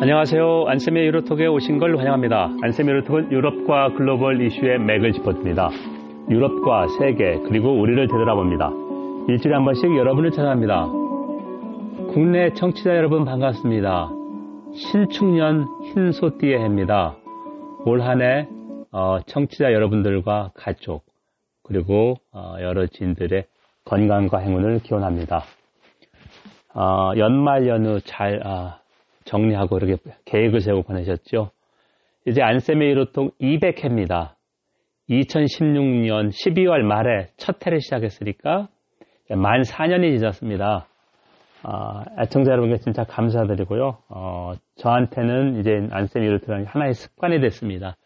안녕하세요. 안쌤의 유로톡에 오신 걸 환영합니다. 안쌤의 유로톡은 유럽과 글로벌 이슈의 맥을 짚어줍니다. 유럽과 세계 그리고 우리를 되돌아봅니다. 일주일에 한 번씩 여러분을 찾아갑니다. 국내 청취자 여러분 반갑습니다. 신축년 흰소띠의 해입니다. 올 한해 어, 청취자 여러분들과 가족 그리고 어, 여러 지인들의 건강과 행운을 기원합니다. 어, 연말 연휴 잘 아, 정리하고 이렇게 계획을 세우고 보내셨죠. 이제 안쌤의 이로통 200회입니다. 2016년 12월 말에 첫 해를 시작했으니까 만 4년이 지났습니다. 어, 애청자 여러분께 진짜 감사드리고요. 어, 저한테는 이제 안쌤의 이로통이 하나의 습관이 됐습니다.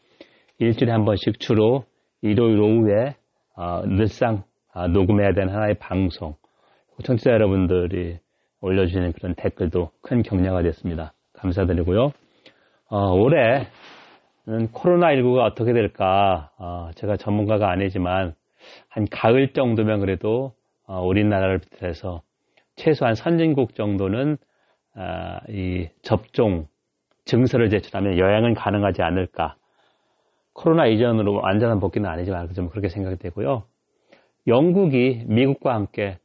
일주일에 한 번씩 주로 일요일 오후에 어, 늘상 녹음해야 되는 하나의 방송. 청취자 여러분들이 올려주시는 그런 댓글도 큰 격려가 됐습니다. 감사드리고요. 어, 올해는 코로나19가 어떻게 될까, 어, 제가 전문가가 아니지만 한 가을 정도면 그래도 어, 우리나라를 비롯해서 최소한 선진국 정도는 아, 이 접종 증서를 제출하면 여행은 가능하지 않을까. 코로나 이전으로 완전한 복귀는 아니지만 좀 그렇게 생각이 되고요. 영국이 미국과 함께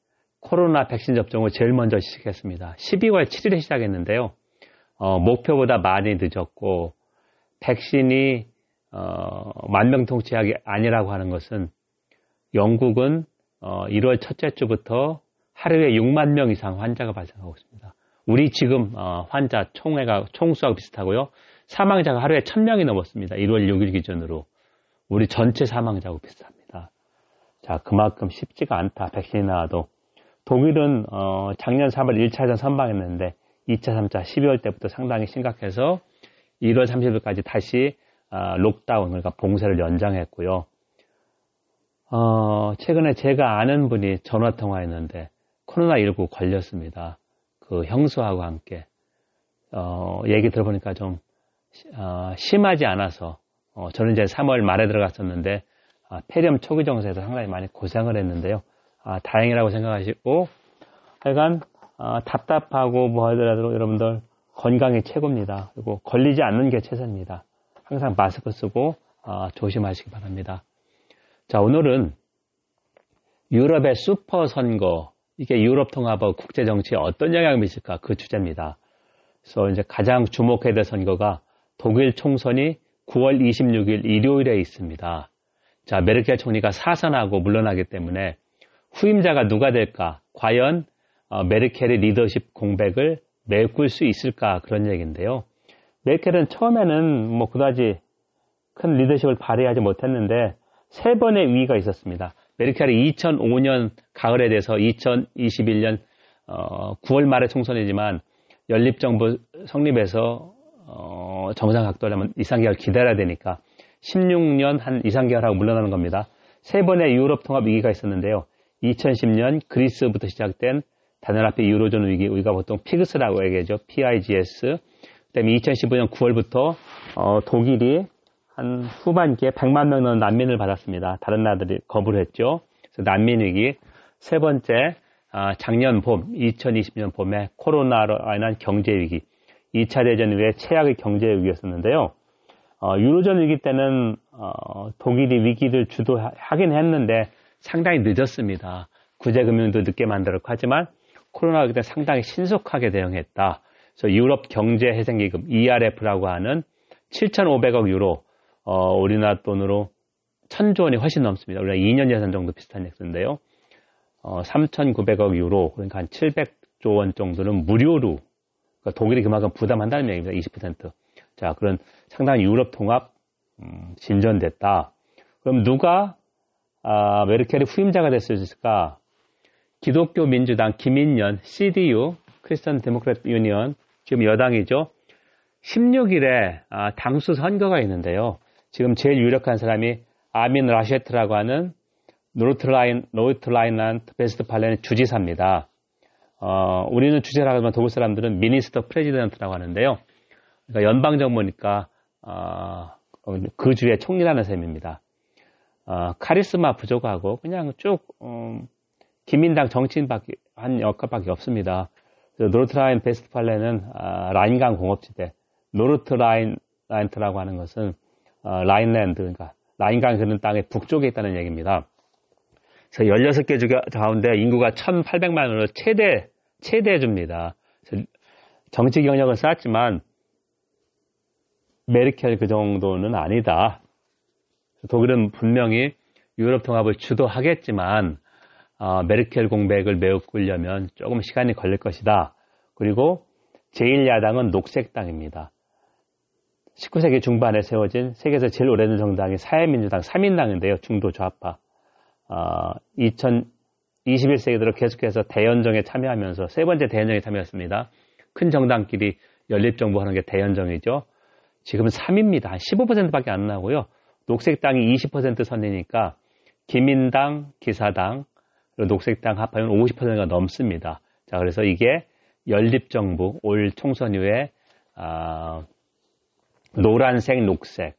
코로나 백신 접종을 제일 먼저 시작했습니다. 12월 7일에 시작했는데요. 어, 목표보다 많이 늦었고 백신이 어, 만병통치약이 아니라고 하는 것은 영국은 어, 1월 첫째 주부터 하루에 6만 명 이상 환자가 발생하고 있습니다. 우리 지금 어, 환자 총회가 총수하고 비슷하고요. 사망자가 하루에 1000명이 넘었습니다. 1월 6일 기준으로. 우리 전체 사망자하고 비슷합니다. 자, 그만큼 쉽지가 않다. 백신이 나와도. 독일은 어, 작년 3월 1차전 선방했는데 2차, 3차 12월 때부터 상당히 심각해서 1월 30일까지 다시 어, 록다운, 그러니까 봉쇄를 연장했고요. 어, 최근에 제가 아는 분이 전화 통화했는데 코로나19 걸렸습니다. 그 형수하고 함께. 어, 얘기 들어보니까 좀 어, 심하지 않아서 어, 저는 이제 3월 말에 들어갔었는데 아, 폐렴 초기 정세에서 상당히 많이 고생을 했는데요. 아, 다행이라고 생각하시고 하여간 아, 답답하고 뭐 하더라도 여러분들 건강이 최고입니다. 그리고 걸리지 않는 게 최선입니다. 항상 마스크 쓰고 아, 조심하시기 바랍니다. 자 오늘은 유럽의 슈퍼 선거 이게 유럽 통합과 국제 정치에 어떤 영향을 미칠까 그 주제입니다. 그래서 이제 가장 주목해야 될 선거가 독일 총선이 9월 26일 일요일에 있습니다. 자 메르켈 총리가 사선하고 물러나기 때문에 후임자가 누가 될까? 과연 어, 메르켈의 리더십 공백을 메꿀 수 있을까? 그런 얘기인데요. 메르켈은 처음에는 뭐 그다지 큰 리더십을 발휘하지 못했는데 세 번의 위기가 있었습니다. 메르켈이 2005년 가을에 대해서 2021년 어, 9월 말에 총선이지만 연립정부 성립해서 어, 정상 각도하려면 2, 3개월 기다려야 되니까 16년 한 2, 3개월 하고 물러나는 겁니다. 세 번의 유럽 통합 위기가 있었는데요. 2010년 그리스부터 시작된 단연앞의 유로존 위기, 우리가 보통 피그스라고 얘기하죠. PIGS. 그다음에 2015년 9월부터 어, 독일이 한 후반기에 100만 명 넘는 난민을 받았습니다. 다른 나라들이 거부를 했죠. 그래서 난민 위기. 세 번째, 아, 작년 봄, 2020년 봄에 코로나로 인한 경제 위기. 2차 대전 이후에 최악의 경제 위기였었는데요. 어, 유로존 위기 때는 어, 독일이 위기를 주도하긴 했는데 상당히 늦었습니다. 구제금융도 늦게 만들었고 하지만 코로나 그때 상당히 신속하게 대응했다. 그래서 유럽 경제회생기금 ERF라고 하는 7,500억 유로, 어, 우리나라 돈으로 1,000조 원이 훨씬 넘습니다. 우리가 2년 예산 정도 비슷한 액수인데요. 어, 3,900억 유로, 그러니까 한 700조 원 정도는 무료로, 그러니까 독일이 그만큼 부담한다는 얘기입니다. 20%. 자, 그런 상당히 유럽 통합, 음, 진전됐다. 그럼 누가 아, 메르켈의 후임자가 됐을까? 기독교 민주당 기민련 CDU Christian Democrat Union 지금 여당이죠. 16일에 아, 당수 선거가 있는데요. 지금 제일 유력한 사람이 아민 라셰트라고 하는 노르트라인 노르트라인란드 베스트팔렌의 주지사입니다. 어, 우리는 주지사라고 하면 독일 사람들은 Minister President라고 하는데요. 그러니까 연방 정부니까 어, 그 주의 총리라는 셈입니다. 어, 카리스마 부족하고 그냥 쭉 음, 기민당 정치인밖에 한 역할밖에 없습니다. 노르트라인 베스트팔레는 아, 라인강 공업지대 노르트 라인, 라인트라고 하는 것은 어, 라인랜드, 그러니까 라인강 흐르는 땅의 북쪽에 있다는 얘기입니다. 그래서 16개 주 가운데 인구가 1,800만으로 최대, 최대줍니다. 정치 경력은 쌓았지만 메르켈 그 정도는 아니다. 독일은 분명히 유럽 통합을 주도하겠지만 어, 메르켈 공백을 메우려면 조금 시간이 걸릴 것이다. 그리고 제1야당은 녹색당입니다. 19세기 중반에 세워진 세계에서 제일 오래된 정당이 사회민주당 3인당인데요. 중도 좌파. 어, 2021세기 들어 계속해서 대연정에 참여하면서 세 번째 대연정에 참여했습니다. 큰 정당끼리 연립정부 하는 게 대연정이죠. 지금 3입니다. 한 15%밖에 안 나고요. 녹색당이 20% 선이니까 기민당, 기사당, 녹색당 합하면 50%가 넘습니다. 자, 그래서 이게 연립정부 올 총선 이후에 아, 노란색, 녹색.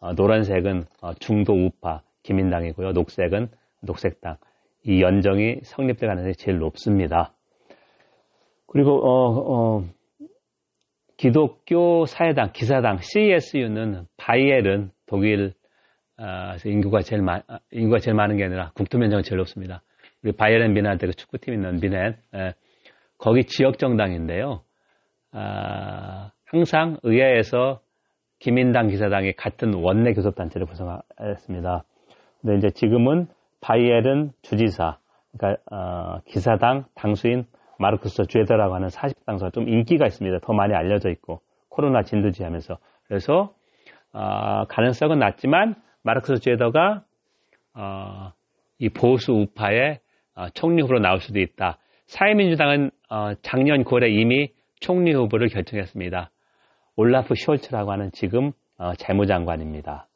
어, 노란색은 어, 중도 우파 기민당이고요. 녹색은 녹색당. 이 연정이 성립될 가능성이 제일 높습니다. 그리고 어, 어, 기독교 사회당, 기사당, CSU는 바이엘은 독일 아, 인구가 제일 많 인구가 제일 많은 게 아니라 국토 면적은 제일 높습니다. 우리 바이에른 미넨트 그 축구팀 있는 미넨 예, 거기 지역 정당인데요. 아, 항상 의회에서 기민당, 기사당이 같은 원내 교섭단체를 구성했습니다. 근데 이제 지금은 바이엘은 주지사, 그러니까 어, 기사당 당수인 마르크스 죄더라고 하는 40당수가 좀 인기가 있습니다. 더 많이 알려져 있고 코로나 진두지하면서 그래서 어, 가능성은 낮지만 마르크스 죄더가 어, 이 보수 우파의 어, 총리 후보로 나올 수도 있다. 사회민주당은 어, 작년 9월에 이미 총리 후보를 결정했습니다. 올라프 숄츠라고 하는 지금 어, 재무장관입니다.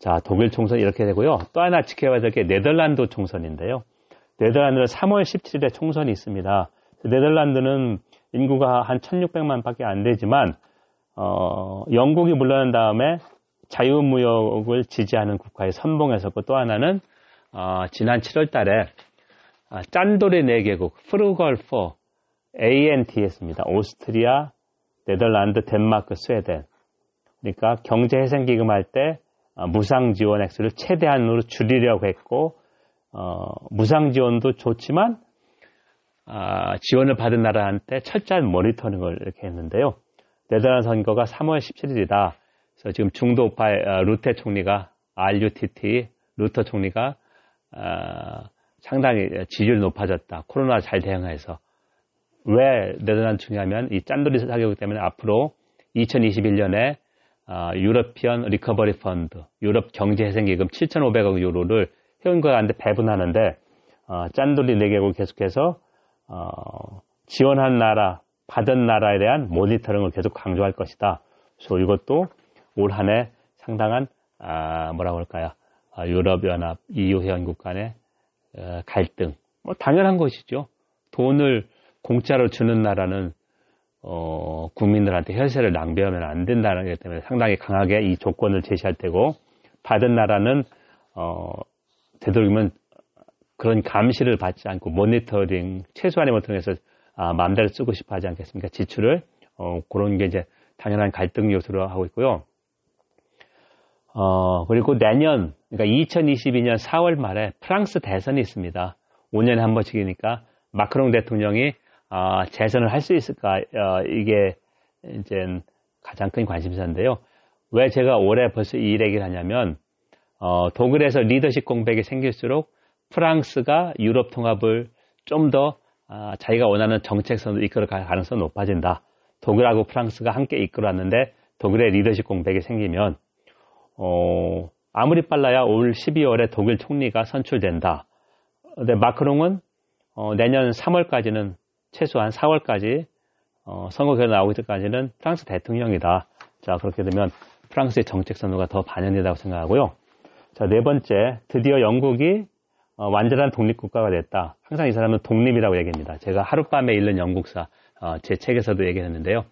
자, 독일 총선 이렇게 되고요. 또 하나 지켜봐야 될 게 네덜란드 총선인데요. 네덜란드는 3월 17일에 총선이 있습니다. 네덜란드는 인구가 한 1600만 밖에 안 되지만, 어, 영국이 물러난 다음에 자유무역을 지지하는 국가에 선봉했었고 또 하나는 어, 지난 7월 달에 아, 짠돌이 4개국, 프루걸 4, ANTS입니다. 오스트리아, 네덜란드, 덴마크, 스웨덴. 그러니까 경제회생기금 할때 어, 무상 지원 액수를 최대한으로 줄이려고 했고 어, 무상 지원도 좋지만 아, 지원을 받은 나라한테 철저한 모니터링을 이렇게 했는데요. 네덜란드 선거가 3월 17일이다. 그래서 지금 중도파의 어, 루테 총리가 RUTTE 루테 총리가 어, 상당히 지지율이 높아졌다. 코로나 잘 대응해서 왜 네덜란드 중요하냐면 이 짠돌이 4개국이기 때문에 앞으로 2021년에 어, European Recovery Fund, 유럽 경제회생기금 7,500억 유로를 회원국한테 배분하는데 어, 짠돌이 4개국 계속해서 어, 지원한 나라, 받은 나라에 대한 모니터링을 계속 강조할 것이다. 그래서 이것도 올 한 해 상당한 아, 뭐라고 할까요? 아, 유럽연합, EU 회원국 간의 어, 갈등. 뭐 당연한 것이죠. 돈을 공짜로 주는 나라는 어, 국민들한테 혈세를 낭비하면 안 된다는 것 때문에 상당히 강하게 이 조건을 제시할 테고 받은 나라는 어, 되도록이면 그런 감시를 받지 않고 모니터링 최소한의 모니터링에서 아, 마음대로 쓰고 싶어 하지 않겠습니까? 지출을 어, 그런 게 이제 당연한 갈등 요소로 하고 있고요. 어, 그리고 내년, 그러니까 2022년 4월 말에 프랑스 대선이 있습니다. 5년에 한 번씩이니까 마크롱 대통령이 어, 재선을 할 수 있을까? 어, 이게 이제 가장 큰 관심사인데요. 왜 제가 올해 벌써 이 얘기를 하냐면 어, 독일에서 리더십 공백이 생길수록 프랑스가 유럽 통합을 좀더 아, 자기가 원하는 정책선으로 이끌어 갈 가능성이 높아진다. 독일하고 프랑스가 함께 이끌어왔는데 독일의 리더십 공백이 생기면 어, 아무리 빨라야 올 12월에 독일 총리가 선출된다. 근데 마크롱은 어, 내년 3월까지는 최소한 4월까지 어, 선거 결과 나오기 전까지는 프랑스 대통령이다. 자 그렇게 되면 프랑스의 정책 선호가 더 반영된다고 생각하고요. 자네 번째 드디어 영국이 어, 완전한 독립국가가 됐다. 항상 이 사람은 독립이라고 얘기합니다. 제가 하룻밤에 읽는 영국사 어, 제 책에서도 얘기했는데요.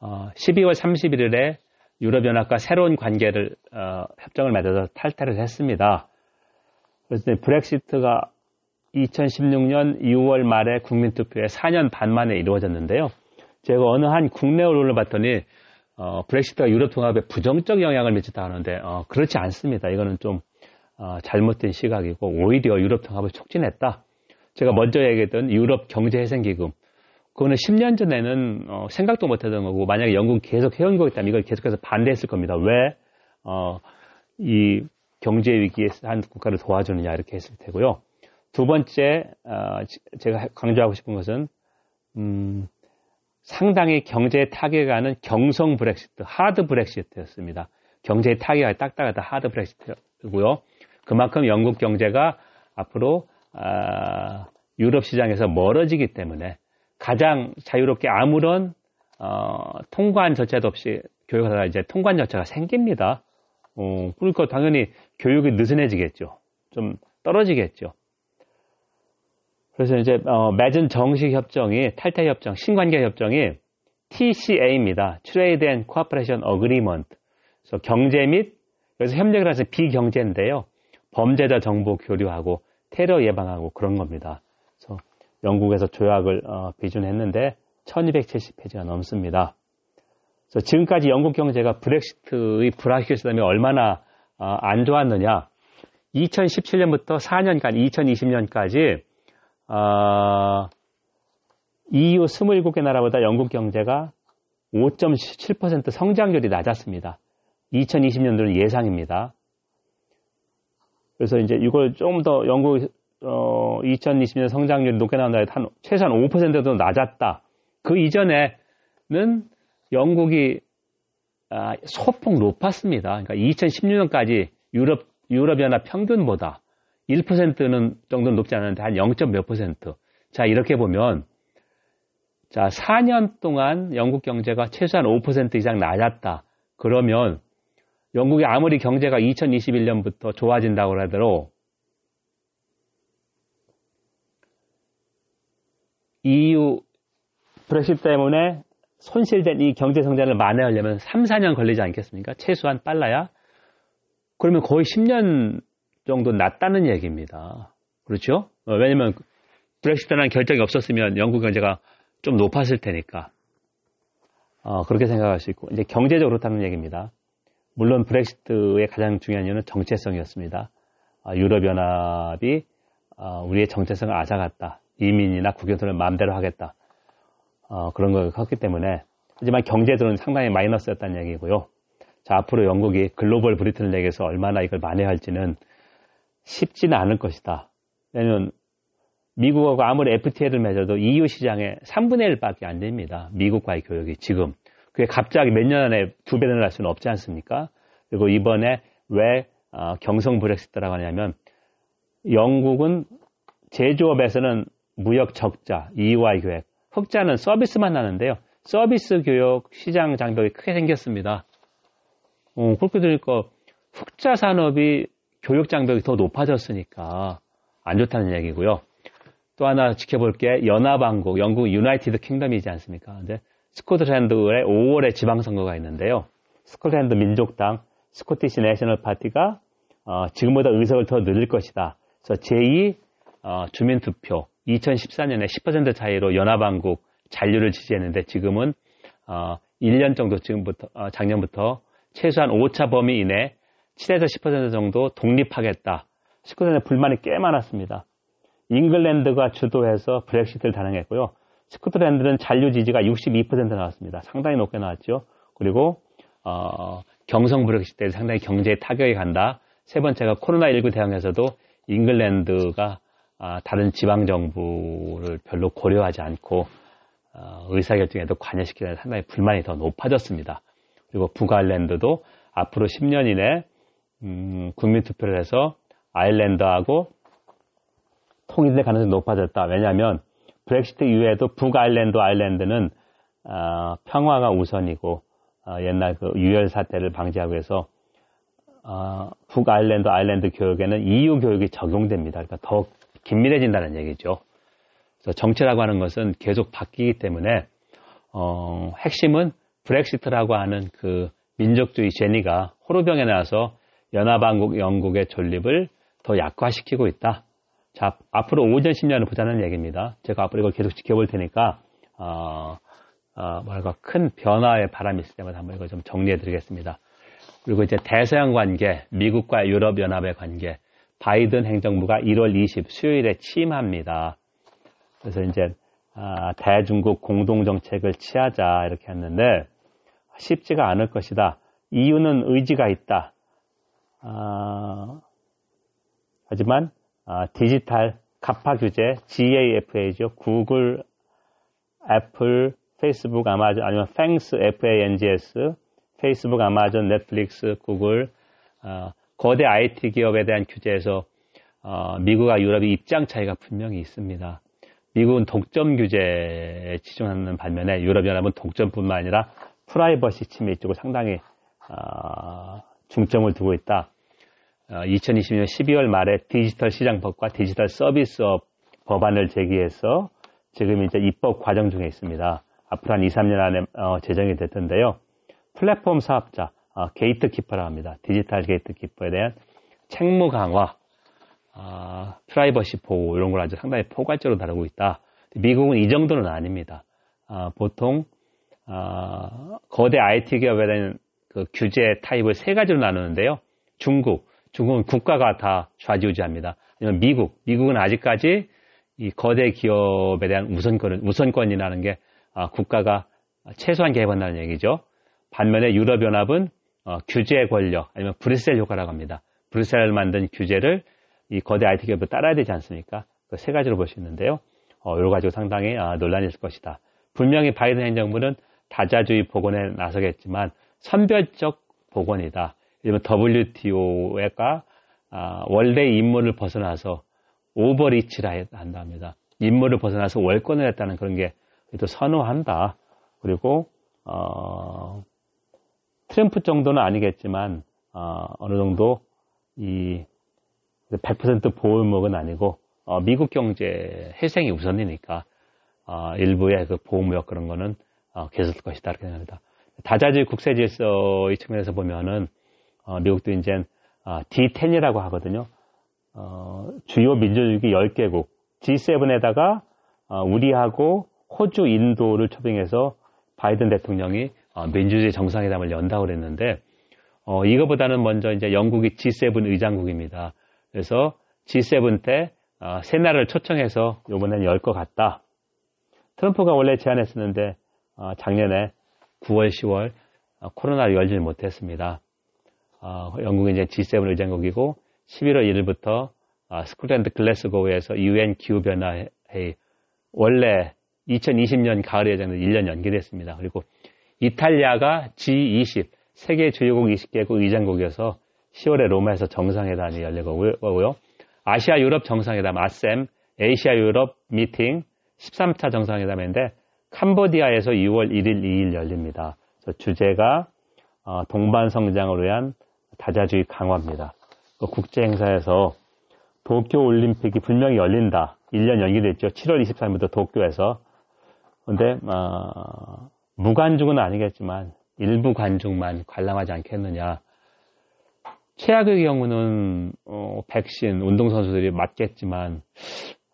어, 12월 31일에 유럽연합과 새로운 관계를 어, 협정을 맺어서 탈퇴를 했습니다. 그래서 브렉시트가 2016년 2월 말에 국민투표에 4년 반 만에 이루어졌는데요. 제가 어느 한 국내 언론을 봤더니 어, 브렉시트가 유럽 통합에 부정적 영향을 미쳤다 하는데 어, 그렇지 않습니다. 이거는 좀 어, 잘못된 시각이고 오히려 유럽 통합을 촉진했다. 제가 먼저 얘기했던 유럽 경제회생기금 그거는 10년 전에는 어, 생각도 못하던 거고 만약에 영국 계속 해온 거있다면 이걸 계속해서 반대했을 겁니다. 왜? 어, 이 경제 위기에 한 국가를 도와주느냐 이렇게 했을 테고요. 두 번째 어, 제가 강조하고 싶은 것은 음, 상당히 경제에 타격하는 경성 브렉시트, 하드 브렉시트였습니다. 경제에 타격이 딱딱하다 하드 브렉시트고요. 그만큼 영국 경제가 앞으로 아, 유럽 시장에서 멀어지기 때문에 가장 자유롭게 아무런 어, 통관 절차도 없이 교육하다가 이제 통관 절차가 생깁니다. 어, 그러니까 당연히 교육이 느슨해지겠죠. 좀 떨어지겠죠. 그래서 이제 어, 맺은 정식 협정이 탈퇴 협정, 신관계 협정이 TCA입니다. Trade and Cooperation Agreement. 그래서 경제 및 여기서 협력을 해서 비경제인데요. 범죄자 정보 교류하고 테러 예방하고 그런 겁니다. 그래서 영국에서 조약을 어, 비준했는데 1270페이지가 넘습니다. 그래서 지금까지 영국 경제가 브렉시트의 불확실성 때문에 얼마나 어, 안 좋았느냐. 2017년부터 4년간, 2020년까지 어, EU 27개 나라보다 영국 경제가 5.7% 성장률이 낮았습니다. 2020년도는 예상입니다. 그래서 이제 이걸 좀더 영국 어, 2020년 성장률이 높게 나온다 한 최소한 5%도 낮았다. 그 이전에는 영국이 아, 소폭 높았습니다. 그러니까 2016년까지 유럽 유럽연합 평균보다 1%는 정도는 높지 않은데 한 0. 몇 퍼센트. 자, 이렇게 보면 자, 4년 동안 영국 경제가 최소한 5% 이상 낮았다. 그러면 영국이 아무리 경제가 2021년부터 좋아진다고 하더라도 EU 브렉시 때문에 손실된 이 경제 성장을 만회하려면 3, 4년 걸리지 않겠습니까? 최소한 빨라야. 그러면 거의 10년 정도 낮다는 얘기입니다. 그렇죠? 어, 왜냐면 브렉시트라는 결정이 없었으면 영국 경제가 좀 높았을 테니까. 어, 그렇게 생각할 수 있고 이제 경제적으로 그렇다는 얘기입니다. 물론 브렉시트의 가장 중요한 이유는 정체성이었습니다. 어, 유럽연합이 어, 우리의 정체성을 앗아갔다. 이민이나 국영선을 마음대로 하겠다. 어, 그런 걸 컸기 때문에 하지만 경제적으로는 상당히 마이너스였다는 얘기고요. 자, 앞으로 영국이 글로벌 브리튼을 내게서 얼마나 이걸 만회할지는 쉽지는 않을 것이다. 왜냐하면 미국하고 아무리 FTA를 맺어도 EU 시장에 3분의 1밖에 안 됩니다. 미국과의 교역이 지금. 그게 갑자기 몇 년 안에 두 배는 할 수는 없지 않습니까? 그리고 이번에 왜 어, 경성 브렉시트라고 하냐면 영국은 제조업에서는 무역 적자, EU와의 교역, 흑자는 서비스만 나는데요. 서비스 교역 시장 장벽이 크게 생겼습니다. 어, 그렇게 되니까 흑자 산업이 교역 장벽이 더 높아졌으니까 안 좋다는 얘기고요. 또 하나 지켜볼 게 연합왕국, 영국 United Kingdom이지 않습니까? 근데 스코틀랜드의 5월에 지방선거가 있는데요. 스코틀랜드 민족당, Scottish National Party가 어, 지금보다 의석을 더 늘릴 것이다. 그래서 제2 어, 주민투표 2014년에 10% 차이로 연합왕국 잔류를 지지했는데 지금은 어, 1년 정도 지금부터 어, 작년부터 최소한 5차 범위 이내 7에서 10% 정도 독립하겠다. 스코틀랜드 불만이 꽤 많았습니다. 잉글랜드가 주도해서 브렉시트를 단행했고요. 스코틀랜드는 잔류 지지가 62% 나왔습니다. 상당히 높게 나왔죠. 그리고 어, 경성 브렉시트에 상당히 경제에 타격이 간다. 세 번째가 코로나19 대응에서도 잉글랜드가 아, 다른 지방 정부를 별로 고려하지 않고 어, 의사결정에도 관여시키는 상당히 불만이 더 높아졌습니다. 그리고 북아일랜드도 앞으로 10년 이내 음, 국민투표를 해서 아일랜드하고 통일될 가능성이 높아졌다. 왜냐하면 브렉시트 이후에도 북아일랜드, 아일랜드는 어, 평화가 우선이고 어, 옛날 그 유혈 사태를 방지하기 위해서 어, 북아일랜드, 아일랜드 교육에는 EU 교육이 적용됩니다. 그러니까 더 긴밀해진다는 얘기죠. 그래서 정치라고 하는 것은 계속 바뀌기 때문에 어, 핵심은 브렉시트라고 하는 그 민족주의 제니가 호르병에 나와서 연합왕국 영국의 존립을 더 약화시키고 있다. 자, 앞으로 5년, 10년을 보자는 얘기입니다. 제가 앞으로 이걸 계속 지켜볼 테니까, 어, 어, 뭐랄까 큰 변화의 바람이 있을 때마다 한번 이거 좀 정리해 드리겠습니다. 그리고 이제 대서양 관계, 미국과 유럽 연합의 관계, 바이든 행정부가 1월 20 수요일에 취임합니다. 그래서 이제 아, 대중국 공동 정책을 취하자 이렇게 했는데 쉽지가 않을 것이다. 이유는 의지가 있다. 아, 하지만 아, 디지털 가파 규제 GAFA죠. 구글, 애플, 페이스북, 아마존 아니면 FANGS FANGS, 페이스북, 아마존, 넷플릭스, 구글 어, 거대 IT 기업에 대한 규제에서 어, 미국과 유럽의 입장 차이가 분명히 있습니다. 미국은 독점 규제에 치중하는 반면에 유럽연합은 독점뿐만 아니라 프라이버시 침해 쪽을 상당히 어, 중점을 두고 있다. 2020년 어, 12월 말에 디지털 시장법과 디지털 서비스법 법안을 제기해서 지금 이제 입법 과정 중에 있습니다. 앞으로 한 2, 3년 안에 어, 제정이 될 텐데요. 플랫폼 사업자, 어, gatekeeper라고 합니다. digital gatekeeper에 대한 책무 강화, 어, 프라이버시 보호 이런 걸 아주 상당히 포괄적으로 다루고 있다. 미국은 이 정도는 아닙니다. 어, 보통 어, 거대 IT 기업에 대한 그 규제 타입을 세 가지로 나누는데요. 중국, 중국은 국가가 다 좌지우지합니다. 아니면 미국, 미국은 아직까지 이 거대 기업에 대한 우선권, 우선권이라는 게 어, 국가가 최소한 개입한다는 얘기죠. 반면에 유럽연합은 어, 규제 권력 아니면 브뤼셀 효과라고 합니다. 브뤼셀을 만든 규제를 이 거대 IT 기업을 따라야 되지 않습니까? 그 세 가지로 볼 수 있는데요. 어, 이거 가지고 상당히 아, 논란이 있을 것이다. 분명히 바이든 행정부는 다자주의 복원에 나서겠지만 선별적 복원이다. 이러면 WTO가 아, 원래 임무를 벗어나서 오버리치라 한답니다. 임무를 벗어나서 월권을 했다는 그런 게 또 선호한다. 그리고 어, 트럼프 정도는 아니겠지만 어, 느 정도 이 100% 보호무역은 아니고 어, 미국 경제 회생이 우선이니까 어, 일부의 그 보호무역 그런 거는 어, 계속될 것이다 이렇게 생각합니다. 다자주의 국세 질서의 측면에서 보면은 어, 미국도 이제 어, D10이라고 하거든요. 어, 주요 민주주의 10개국 G7에다가 어, 우리하고 호주, 인도를 초빙해서 바이든 대통령이 어, 민주주의 정상회담을 연다고 그랬는데 어, 이거보다는 먼저 이제 영국이 G7 의장국입니다. 그래서 G7 때 어, 세 나라를 초청해서 이번에는 열것 같다. 트럼프가 원래 제안했었는데 어, 작년에 9월, 10월 어, 코로나로 열지 못했습니다. 어, 영국이 이제 G7 의장국이고 11월 1일부터 아, 스코틀랜드 글래스고우에서 UN 기후변화 회의 원래 2020년 가을 예정은 1년 연기됐습니다. 그리고 이탈리아가 G20 세계 주요국 20개국 의장국이어서 10월에 로마에서 정상회담이 열릴 거고요. 아시아 유럽 정상회담 아셈 에이시아 유럽 미팅 13차 정상회담인데 캄보디아에서 2월 1일, 2일 열립니다. 주제가 어, 동반 성장을 위한 다자주의 강화입니다. 그 국제 행사에서 도쿄 올림픽이 분명히 열린다. 1년 연기됐죠. 7월 23일부터 도쿄에서. 근데 어, 무관중은 아니겠지만 일부 관중만 관람하지 않겠느냐. 최악의 경우는 어, 백신 운동선수들이 맞겠지만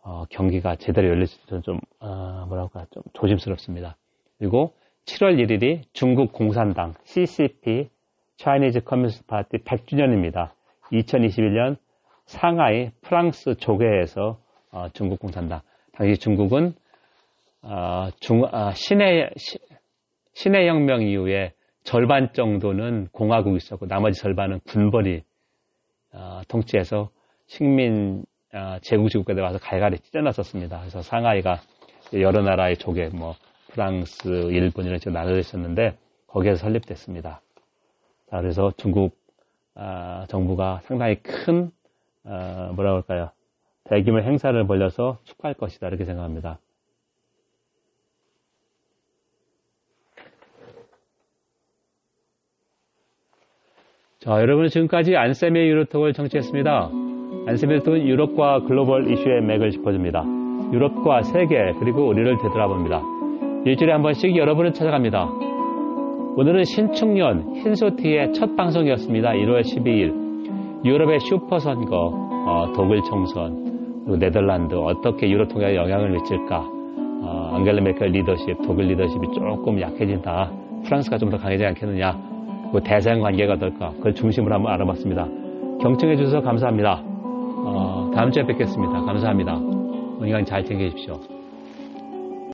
어, 경기가 제대로 열릴지도 좀 어, 뭐랄까 좀 조심스럽습니다. 그리고 7월 1일이 중국 공산당 CCP Chinese Communist Party 100주년입니다. 2021년 상하이 프랑스 조계에서 어, 중국 공산당 당시 중국은 어, 중, 아, 신의 시, 신의 혁명 이후에 절반 정도는 공화국이 있었고 나머지 절반은 군벌이 어, 통치해서 식민 어, 제국지 국가들 와서 갈갈이 찢어놨었습니다. 그래서 상하이가 여러 나라의 조개, 뭐 프랑스, 일본 이런 식으로 나눠져 있었는데 거기에서 설립됐습니다. 자, 그래서 중국 어, 정부가 상당히 큰 어, 뭐라 그럴까요? 대규모 행사를 벌려서 축하할 것이다 이렇게 생각합니다. 자, 여러분 지금까지 안쌤의 유로톡을 청취했습니다. 안쌤의 유로톡은 유럽과 글로벌 이슈의 맥을 짚어줍니다. 유럽과 세계 그리고 우리를 되돌아 봅니다. 일주일에 한 번씩 여러분을 찾아갑니다. 오늘은 신축년 흰소티의 첫 방송이었습니다. 1월 12일 유럽의 슈퍼선거, 어, 독일 총선, 그리고 네덜란드 어떻게 유럽 통일에 영향을 미칠까 어, 앙겔라 메르켈 리더십, 독일 리더십이 조금 약해진다. 프랑스가 좀 더 강해지지 않겠느냐. 그 대사양 관계가 어떨까. 그걸 중심으로 한번 알아봤습니다. 경청해 주셔서 감사합니다. 어, 다음 주에 뵙겠습니다. 감사합니다. 건강 잘 챙기십시오.